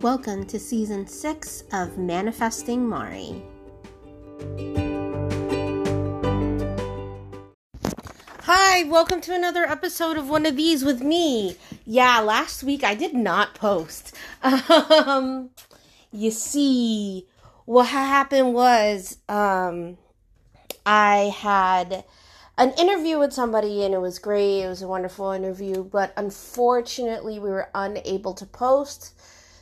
Welcome to season six of Manifesting Mari. Hi, welcome to another episode of one of these with me. Yeah, last week I did not post. Um, you see, what happened was um, I had an interview with somebody and it was great. It was a wonderful interview, but unfortunately, we were unable to post.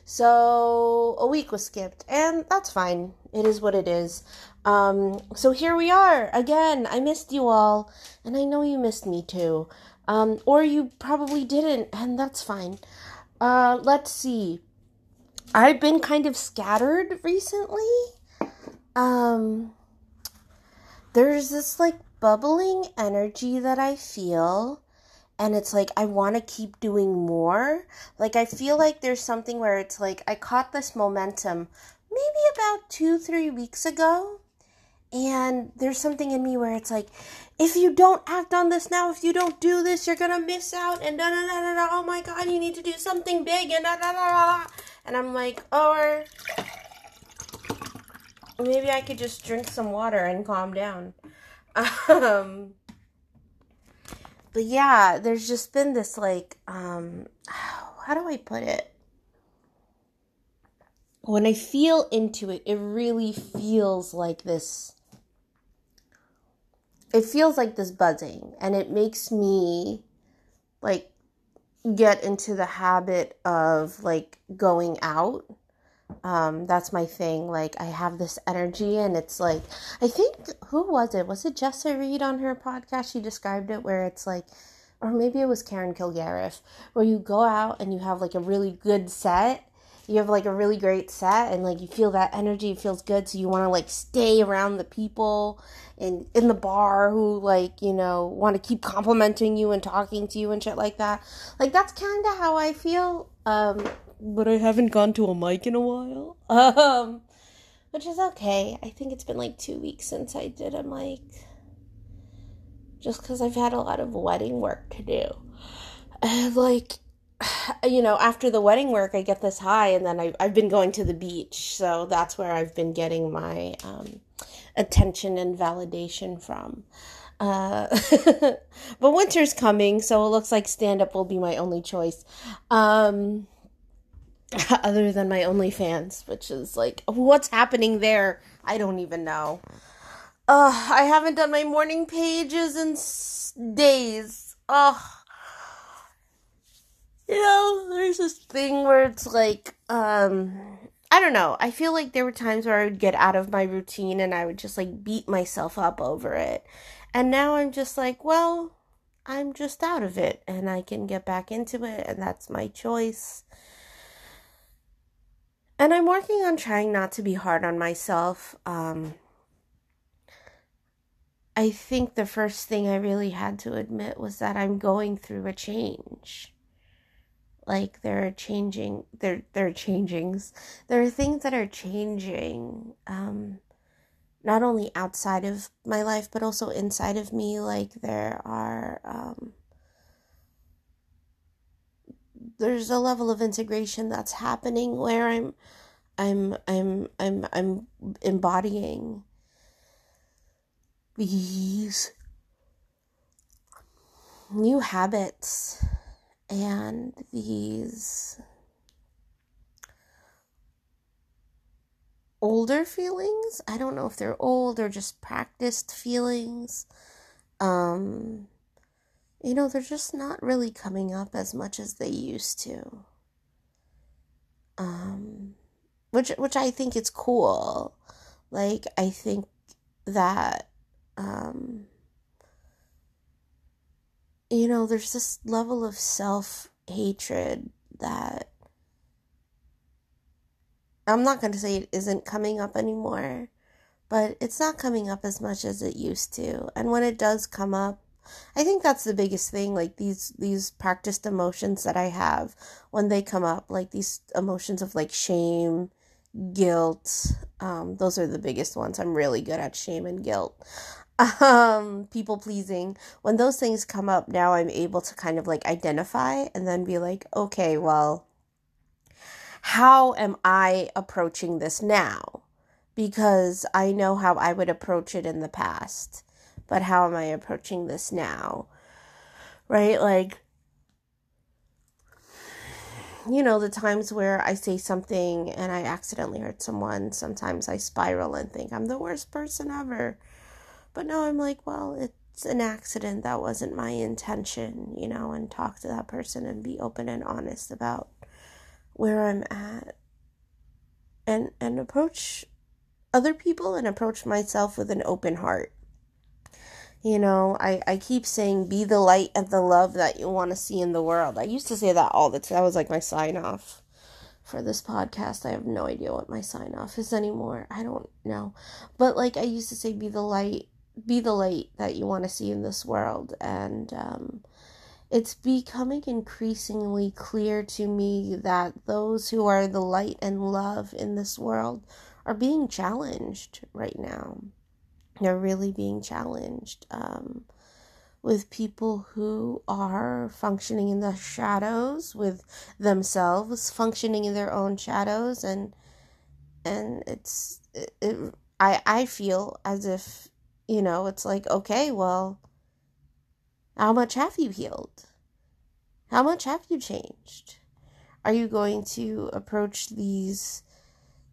So a week was skipped, and that's fine. It is what it is. Um, so here we are again. I missed you all, and I know you missed me too. Um, or you probably didn't, and that's fine. Uh, let's see. I've been kind of scattered recently. Um, there's this like bubbling energy that I feel and it's like I want to keep doing more. Like I feel like there's something where it's like I caught this momentum maybe about 2-3 weeks ago and there's something in me where it's like if you don't act on this now, if you don't do this, you're going to miss out and da da da da. Oh my god, you need to do something big and da da da. And I'm like, or maybe I could just drink some water and calm down. Um but yeah, there's just been this like um how do I put it? When I feel into it, it really feels like this it feels like this buzzing and it makes me like get into the habit of like going out um that's my thing. Like i have this energy and it's like i think who was it? Was it jessa reed on her podcast? She described it where it's like or maybe it was karen kilgariff where you go out and you have like a really good set. You have like a really great set and like you feel that energy. It feels good. So you want to like stay around the people in in the bar who like you know want to keep complimenting you and talking to you and shit like that. Like that's kind of how i feel. Um but I haven't gone to a mic in a while. Um, which is okay. I think it's been like two weeks since I did a mic. Just because I've had a lot of wedding work to do. And like, you know, after the wedding work, I get this high, and then I, I've been going to the beach. So that's where I've been getting my um, attention and validation from. Uh, but winter's coming, so it looks like stand up will be my only choice. Um, other than my OnlyFans, which is like, what's happening there? I don't even know. Uh, I haven't done my morning pages in s- days. Ugh. You know, there's this thing where it's like, um, I don't know. I feel like there were times where I would get out of my routine and I would just like beat myself up over it. And now I'm just like, well, I'm just out of it and I can get back into it and that's my choice. And I'm working on trying not to be hard on myself. Um, I think the first thing I really had to admit was that I'm going through a change. Like there are changing there there are changings. There are things that are changing. Um, not only outside of my life but also inside of me. Like there are um, there's a level of integration that's happening where I'm I'm I'm I'm I'm embodying these new habits and these older feelings. I don't know if they're old or just practiced feelings. Um you know, they're just not really coming up as much as they used to. Um, which which I think is cool. Like I think that um, you know, there's this level of self hatred that I'm not going to say it isn't coming up anymore, but it's not coming up as much as it used to. And when it does come up, I think that's the biggest thing like these these practiced emotions that I have when they come up like these emotions of like shame, guilt, um those are the biggest ones. I'm really good at shame and guilt. Um people pleasing. When those things come up now I'm able to kind of like identify and then be like, "Okay, well, how am I approaching this now? Because I know how I would approach it in the past, but how am I approaching this now? Right? Like, you know, the times where I say something and I accidentally hurt someone, sometimes I spiral and think I'm the worst person ever. But no, I'm like, well, it's an accident. That wasn't my intention, you know, and talk to that person and be open and honest about where I'm at and and approach other people and approach myself with an open heart. You know, I, I keep saying be the light and the love that you want to see in the world. I used to say that all the time. That was like my sign off for this podcast. I have no idea what my sign off is anymore. I don't know. But like I used to say be the light be the light that you want to see in this world and um it's becoming increasingly clear to me that those who are the light and love in this world are being challenged right now. They're really being challenged um, with people who are functioning in the shadows, with themselves functioning in their own shadows, and and it's it, it I I feel as if you know it's like okay, well, how much have you healed? How much have you changed? Are you going to approach these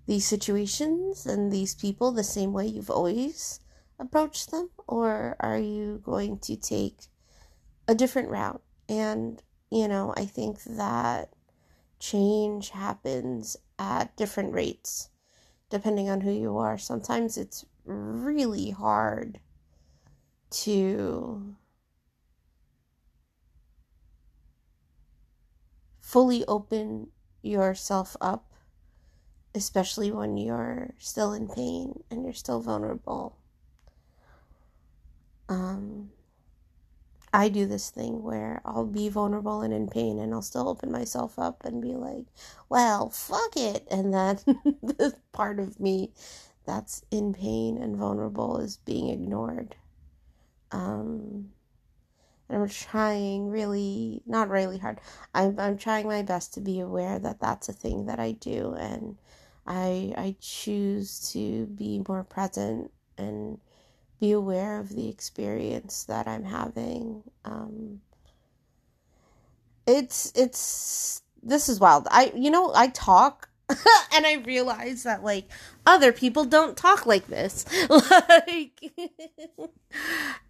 these situations and these people the same way you've always approached them or are you going to take a different route? And you know, I think that change happens at different rates depending on who you are. Sometimes it's really hard to fully open yourself up, especially when you're still in pain and you're still vulnerable. Um, I do this thing where I'll be vulnerable and in pain and I'll still open myself up and be like, well, fuck it. And then the part of me that's in pain and vulnerable is being ignored. Um, and I'm trying really, not really hard. I'm I'm trying my best to be aware that that's a thing that I do, and I I choose to be more present and be aware of the experience that I'm having. Um, it's it's this is wild. I you know I talk and I realize that like other people don't talk like this. like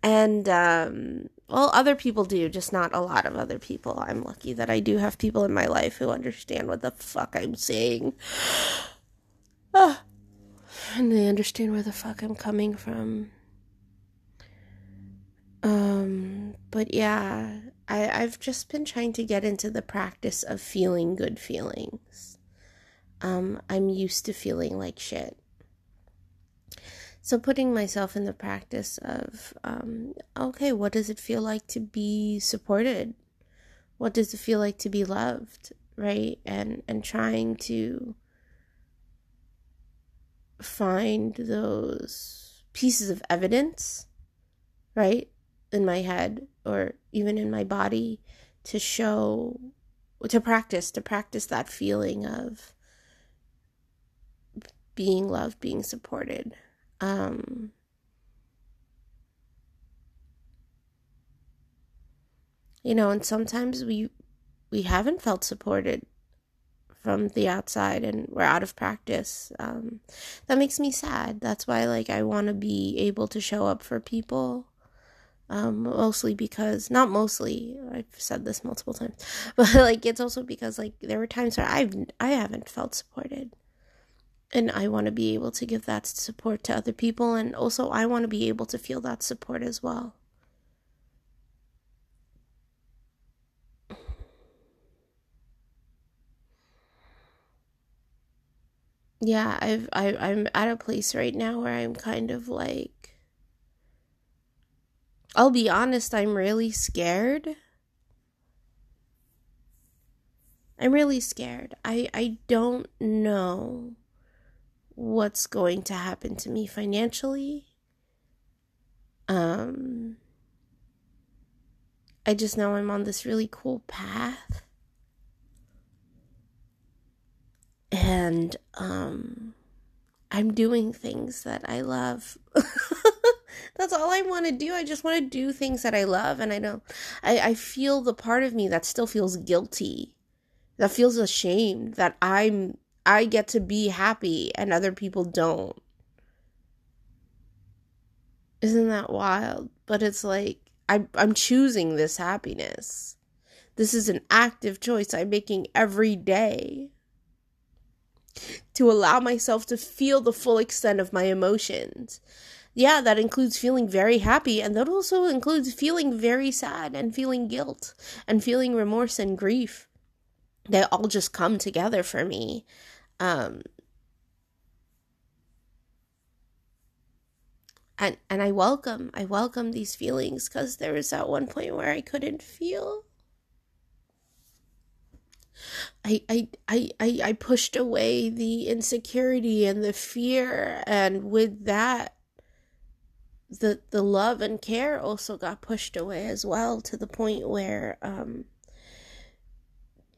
and um well other people do, just not a lot of other people. I'm lucky that I do have people in my life who understand what the fuck I'm saying. and they understand where the fuck I'm coming from. Um but yeah, I I've just been trying to get into the practice of feeling good feelings um, I'm used to feeling like shit. So, putting myself in the practice of, um, okay, what does it feel like to be supported? What does it feel like to be loved? Right? And, and trying to find those pieces of evidence, right? In my head or even in my body to show, to practice, to practice that feeling of, being loved, being supported. Um, you know, and sometimes we we haven't felt supported from the outside and we're out of practice. Um, that makes me sad. That's why like I want to be able to show up for people. Um, mostly because not mostly I've said this multiple times, but like it's also because like there were times where I've I haven't felt supported and I want to be able to give that support to other people and also I want to be able to feel that support as well. Yeah, I've I I'm at a place right now where I'm kind of like I'll be honest, I'm really scared. I'm really scared. I I don't know what's going to happen to me financially. Um, I just know I'm on this really cool path. and um I'm doing things that I love. That's all I want to do. I just want to do things that I love and I don't I, I feel the part of me that still feels guilty. That feels ashamed that I'm I get to be happy and other people don't. Isn't that wild? But it's like I I'm choosing this happiness. This is an active choice I'm making every day to allow myself to feel the full extent of my emotions. Yeah, that includes feeling very happy, and that also includes feeling very sad and feeling guilt and feeling remorse and grief. They all just come together for me. Um, and and I welcome I welcome these feelings because there was that one point where I couldn't feel. I, I, I, I, I pushed away the insecurity and the fear, and with that, the the love and care also got pushed away as well to the point where um,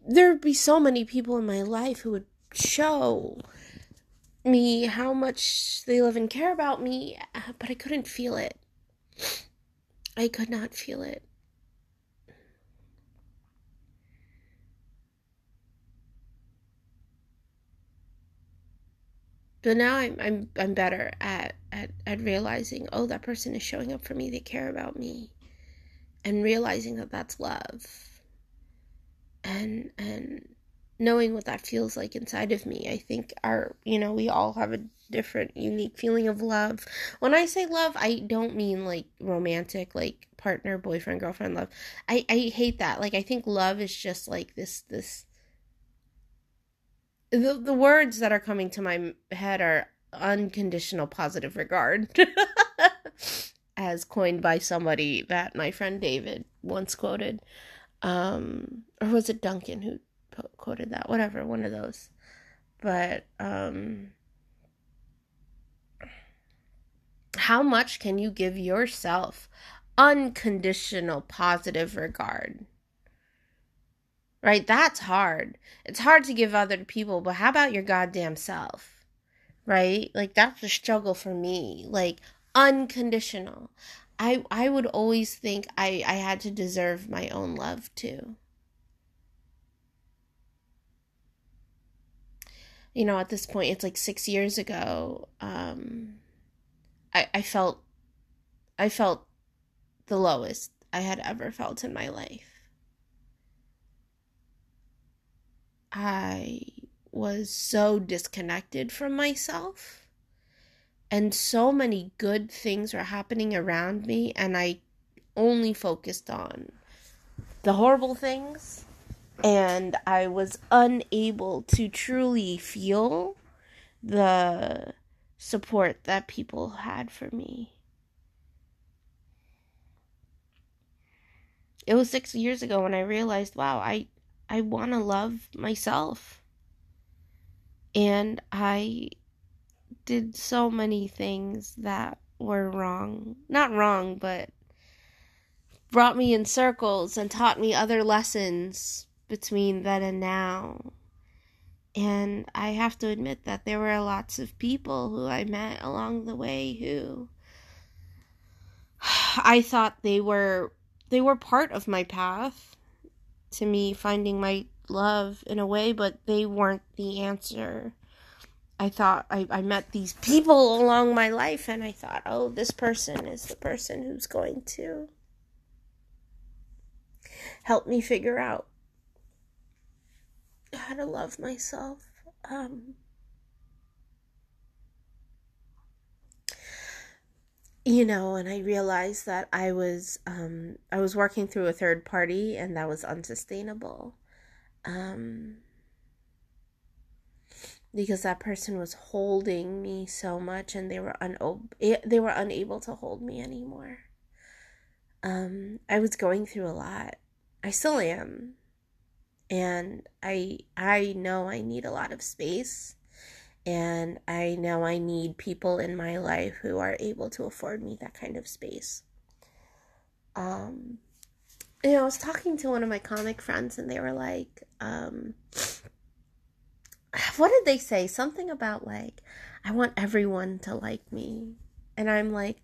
there would be so many people in my life who would show me how much they love and care about me, but I couldn't feel it. I could not feel it. But now I'm I'm I'm better at, at at realizing, oh, that person is showing up for me. They care about me, and realizing that that's love. And and knowing what that feels like inside of me. I think our, you know, we all have a different, unique feeling of love. When I say love, I don't mean like romantic, like partner, boyfriend, girlfriend love. I, I hate that. Like, I think love is just like this, this. The, the words that are coming to my head are unconditional positive regard, as coined by somebody that my friend David once quoted. Um, or was it Duncan who quoted that? Whatever one of those. But um how much can you give yourself unconditional positive regard right that's hard it's hard to give other people but how about your goddamn self right like that's a struggle for me like unconditional i i would always think i i had to deserve my own love too you know, at this point, it's like six years ago. Um, I I felt, I felt, the lowest I had ever felt in my life. I was so disconnected from myself, and so many good things were happening around me, and I only focused on the horrible things and I was unable to truly feel the support that people had for me. It was 6 years ago when I realized, wow, I I want to love myself. And I did so many things that were wrong. Not wrong, but brought me in circles and taught me other lessons between then and now. And I have to admit that there were lots of people who I met along the way who I thought they were they were part of my path to me finding my love in a way, but they weren't the answer. I thought I, I met these people along my life and I thought, oh, this person is the person who's going to help me figure out how to love myself. Um, you know, and I realized that I was um, I was working through a third party, and that was unsustainable. Um, because that person was holding me so much, and they were un- they were unable to hold me anymore. Um, I was going through a lot. I still am and I I know I need a lot of space and I know I need people in my life who are able to afford me that kind of space. Um you know, I was talking to one of my comic friends and they were like um what did they say? Something about like, I want everyone to like me. And I'm like,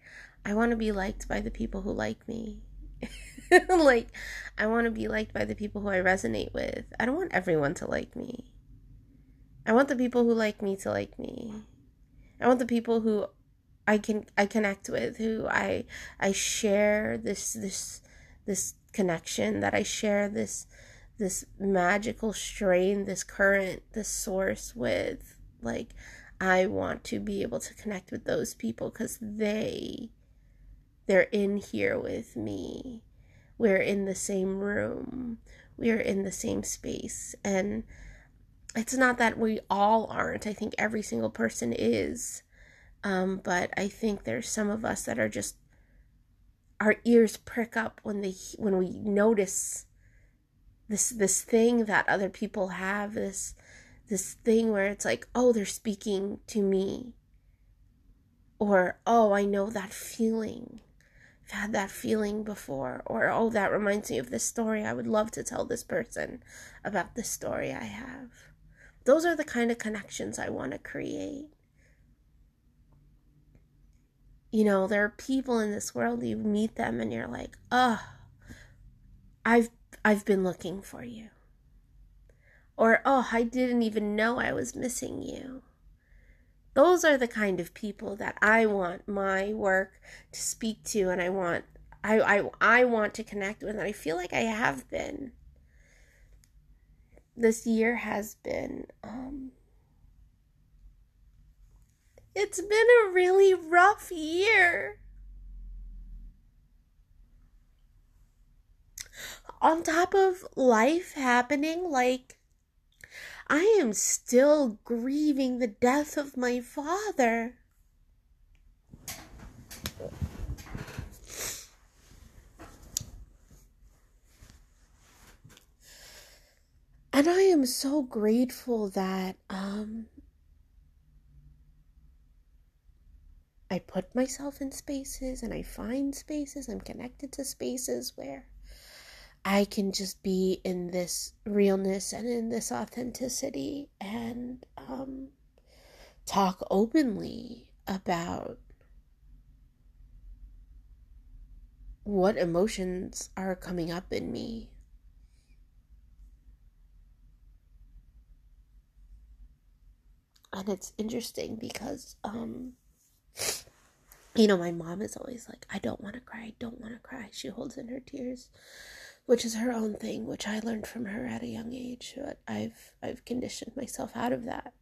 I want to be liked by the people who like me. like, I want to be liked by the people who I resonate with. I don't want everyone to like me. I want the people who like me to like me. I want the people who I can I connect with, who I I share this this this connection that I share this this magical strain, this current, this source with. Like I want to be able to connect with those people cuz they they're in here with me. We're in the same room. We're in the same space and it's not that we all aren't. I think every single person is. Um, but I think there's some of us that are just our ears prick up when they when we notice this this thing that other people have this this thing where it's like oh they're speaking to me. Or oh I know that feeling. I've had that feeling before. Or oh that reminds me of this story. I would love to tell this person about this story I have those are the kind of connections I want to create. You know, there are people in this world you meet them and you're like, "Oh, I've I've been looking for you." Or, "Oh, I didn't even know I was missing you." Those are the kind of people that I want my work to speak to and I want I I I want to connect with and I feel like I have been this year has been um it's been a really rough year. On top of life happening, like, I am still grieving the death of my father. And I am so grateful that um, I put myself in spaces and I find spaces. I'm connected to spaces where I can just be in this realness and in this authenticity and um, talk openly about what emotions are coming up in me and it's interesting because um you know my mom is always like i don't want to cry i don't want to cry. She holds in her tears which is her own thing which i learned from her at a young age but i've i've conditioned myself out of that.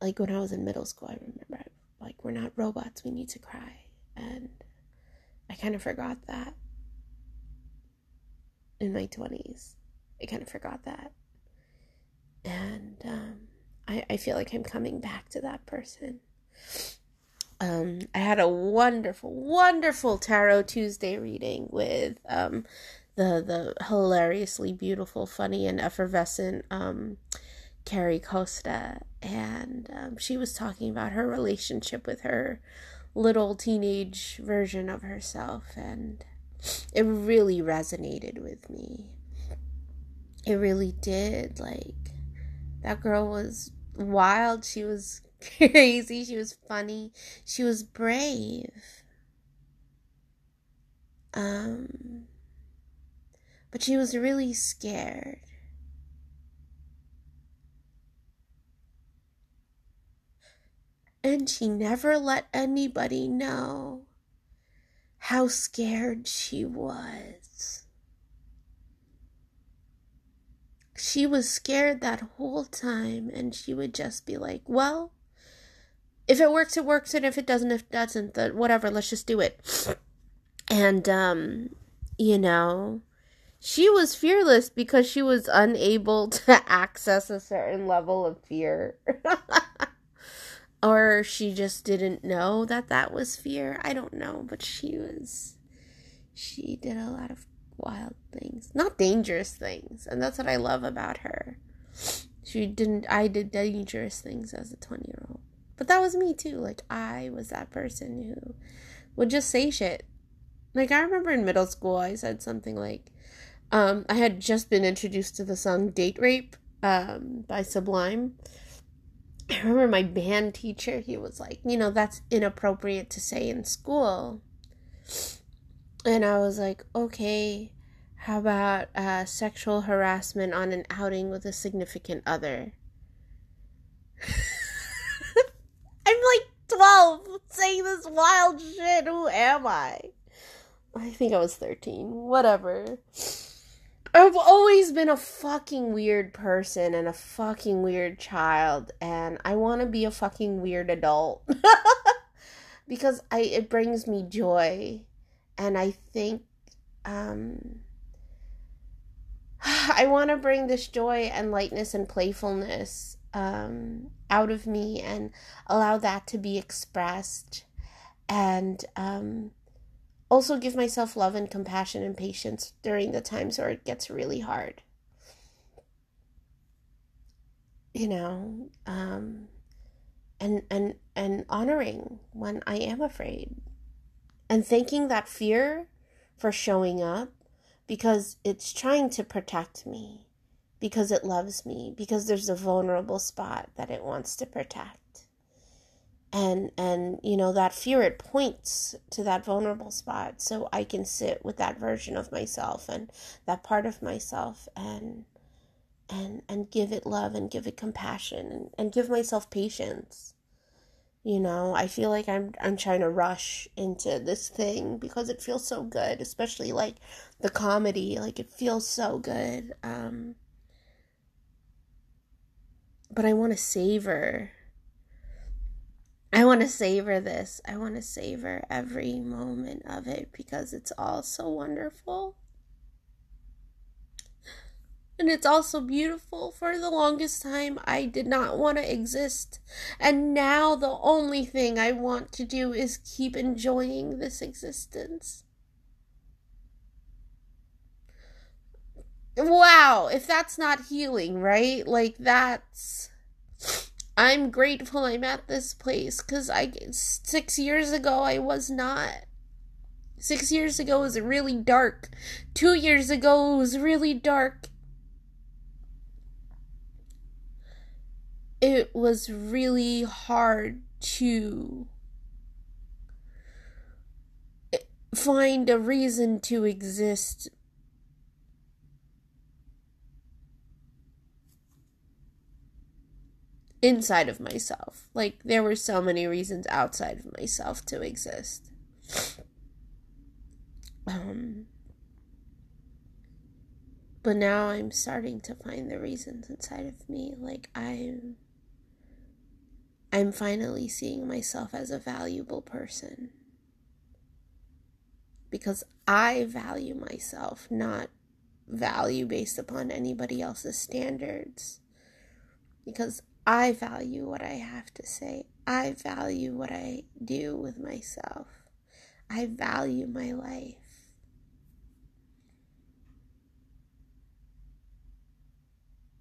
Like when i was in middle school i remember like we're not robots we need to cry. And i kind of forgot that. In my 20s i kind of forgot that. And um I, I feel like I'm coming back to that person. Um, I had a wonderful, wonderful Tarot Tuesday reading with um, the the hilariously beautiful, funny, and effervescent um, Carrie Costa, and um, she was talking about her relationship with her little teenage version of herself, and it really resonated with me. It really did. Like that girl was wild. She was crazy. She was funny. She was brave. Um, but she was really scared. And she never let anybody know how scared she was. She was scared that whole time and she would just be like, well, if it works, it works, and if it doesn't, if it doesn't, then whatever, let's just do it. And, um, you know, she was fearless because she was unable to access a certain level of fear. or she just didn't know that that was fear. I don't know, but she was, she did a lot of wild things, not dangerous things. And that's what I love about her. She didn't, I did dangerous things as a 20 year old. But that was me too. Like, I was that person who would just say shit. Like, I remember in middle school, I said something like, um, I had just been introduced to the song Date Rape um, by Sublime. I remember my band teacher, he was like, you know, that's inappropriate to say in school. And I was like, okay, how about uh, sexual harassment on an outing with a significant other? I'm like 12 saying this wild shit. Who am I? I think I was 13. Whatever. I've always been a fucking weird person and a fucking weird child and I want to be a fucking weird adult. because I it brings me joy and I think um I want to bring this joy and lightness and playfulness um, out of me and allow that to be expressed and um, also give myself love and compassion and patience during the times where it gets really hard. You know, um, and and and honoring when I am afraid, and thanking that fear for showing up because it's trying to protect me, because it loves me, because there's a vulnerable spot that it wants to protect. And and you know that fear it points to that vulnerable spot so i can sit with that version of myself and that part of myself and and and give it love and give it compassion and, and give myself patience you know i feel like i'm i'm trying to rush into this thing because it feels so good especially like the comedy like it feels so good um but i want to savor I want to savor this. I want to savor every moment of it because it's all so wonderful. And it's also beautiful. For the longest time, I did not want to exist. And now, the only thing I want to do is keep enjoying this existence. Wow, if that's not healing, right? Like, that's I'm grateful I'm at this place because I six years ago I was not. Six years ago was really dark. Two years ago was really dark. It was really hard to find a reason to exist inside of myself. Like there were so many reasons outside of myself to exist. Um but now I'm starting to find the reasons inside of me. Like I'm I'm finally seeing myself as a valuable person. Because I value myself, not value based upon anybody else's standards. Because I value what I have to say. I value what I do with myself. I value my life.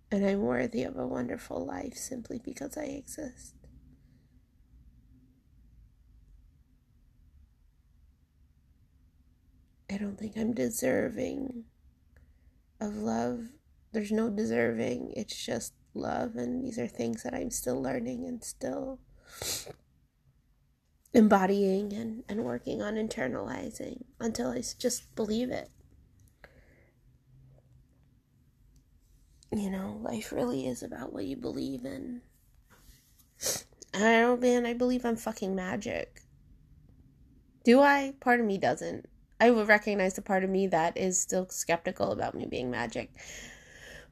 And I'm worthy of a wonderful life simply because I exist. I don't think I'm deserving of love. There's no deserving. It's just love, and these are things that I'm still learning and still embodying and, and working on internalizing until I just believe it. You know, life really is about what you believe in. I don't man, I believe I'm fucking magic. Do I? Part of me doesn't. I would recognize the part of me that is still skeptical about me being magic.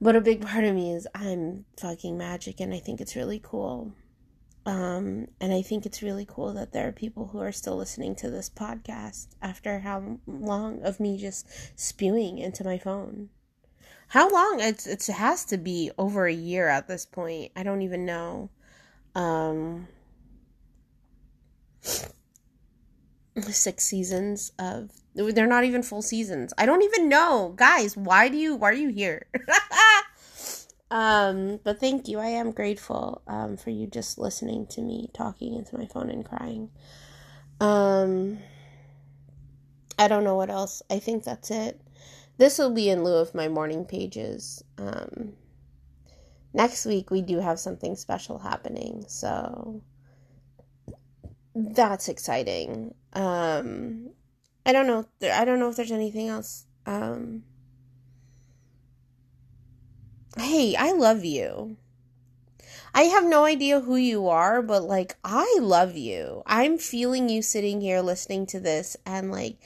But a big part of me is I'm fucking magic and I think it's really cool. Um, and I think it's really cool that there are people who are still listening to this podcast after how long of me just spewing into my phone. How long? It's, it has to be over a year at this point. I don't even know. Um, six seasons of they're not even full seasons. I don't even know. Guys, why do you why are you here? um, but thank you. I am grateful um for you just listening to me talking into my phone and crying. Um I don't know what else. I think that's it. This will be in lieu of my morning pages. Um next week we do have something special happening. So that's exciting. Um, I don't know. I don't know if there's anything else. Um, hey, I love you. I have no idea who you are, but like, I love you. I'm feeling you sitting here listening to this, and like,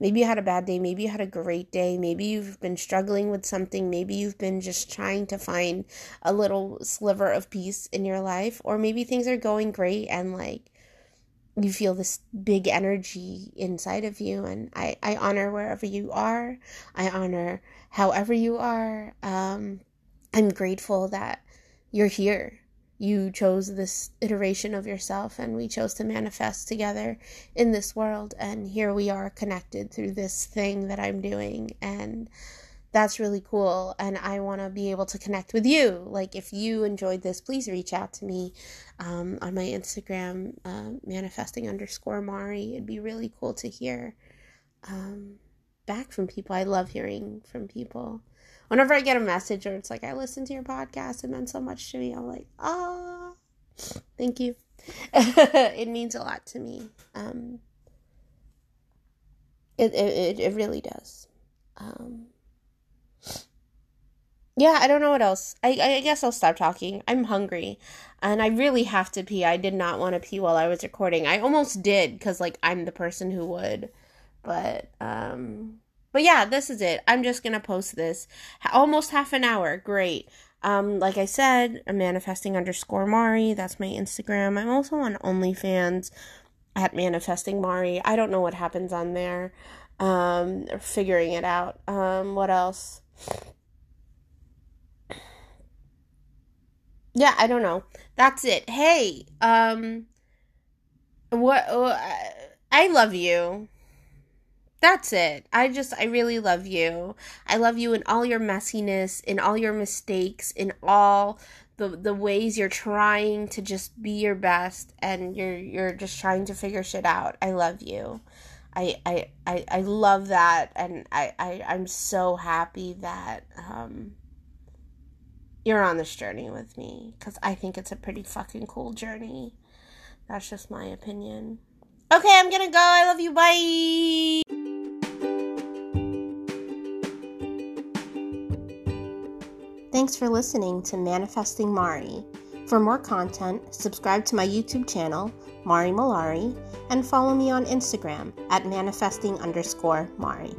maybe you had a bad day, maybe you had a great day, maybe you've been struggling with something, maybe you've been just trying to find a little sliver of peace in your life, or maybe things are going great and like, you feel this big energy inside of you and I, I honor wherever you are. I honor however you are. Um, i'm grateful that you're here. You chose this iteration of yourself and we chose to manifest together in this world and here we are connected through this thing that I'm doing and that's really cool and i want to be able to connect with you like if you enjoyed this please reach out to me um, on my instagram uh, manifesting underscore mari it'd be really cool to hear um, back from people i love hearing from people whenever I get a message or it's like I listened to your podcast, it meant so much to me. I'm like, ah, thank you. it means a lot to me. Um, it, it it really does. Um, yeah, I don't know what else. I I guess I'll stop talking. I'm hungry, and I really have to pee. I did not want to pee while I was recording. I almost did because like I'm the person who would, but um but yeah, this is it. I'm just gonna post this. Almost half an hour. Great. Um, like I said, I'm manifesting underscore Mari. That's my Instagram. I'm also on OnlyFans at manifesting Mari. I don't know what happens on there. Um, figuring it out. Um, what else? Yeah, I don't know. That's it. Hey, um, what? Uh, I love you that's it. I just, I really love you. I love you in all your messiness, in all your mistakes, in all the the ways you're trying to just be your best and you're you're just trying to figure shit out. I love you. I I I, I love that and I, I I'm so happy that um you're on this journey with me because I think it's a pretty fucking cool journey. That's just my opinion. Okay, I'm gonna go. I love you. Bye. Thanks for listening to Manifesting Mari. For more content, subscribe to my YouTube channel, Mari Malari, and follow me on Instagram at manifesting underscore Mari.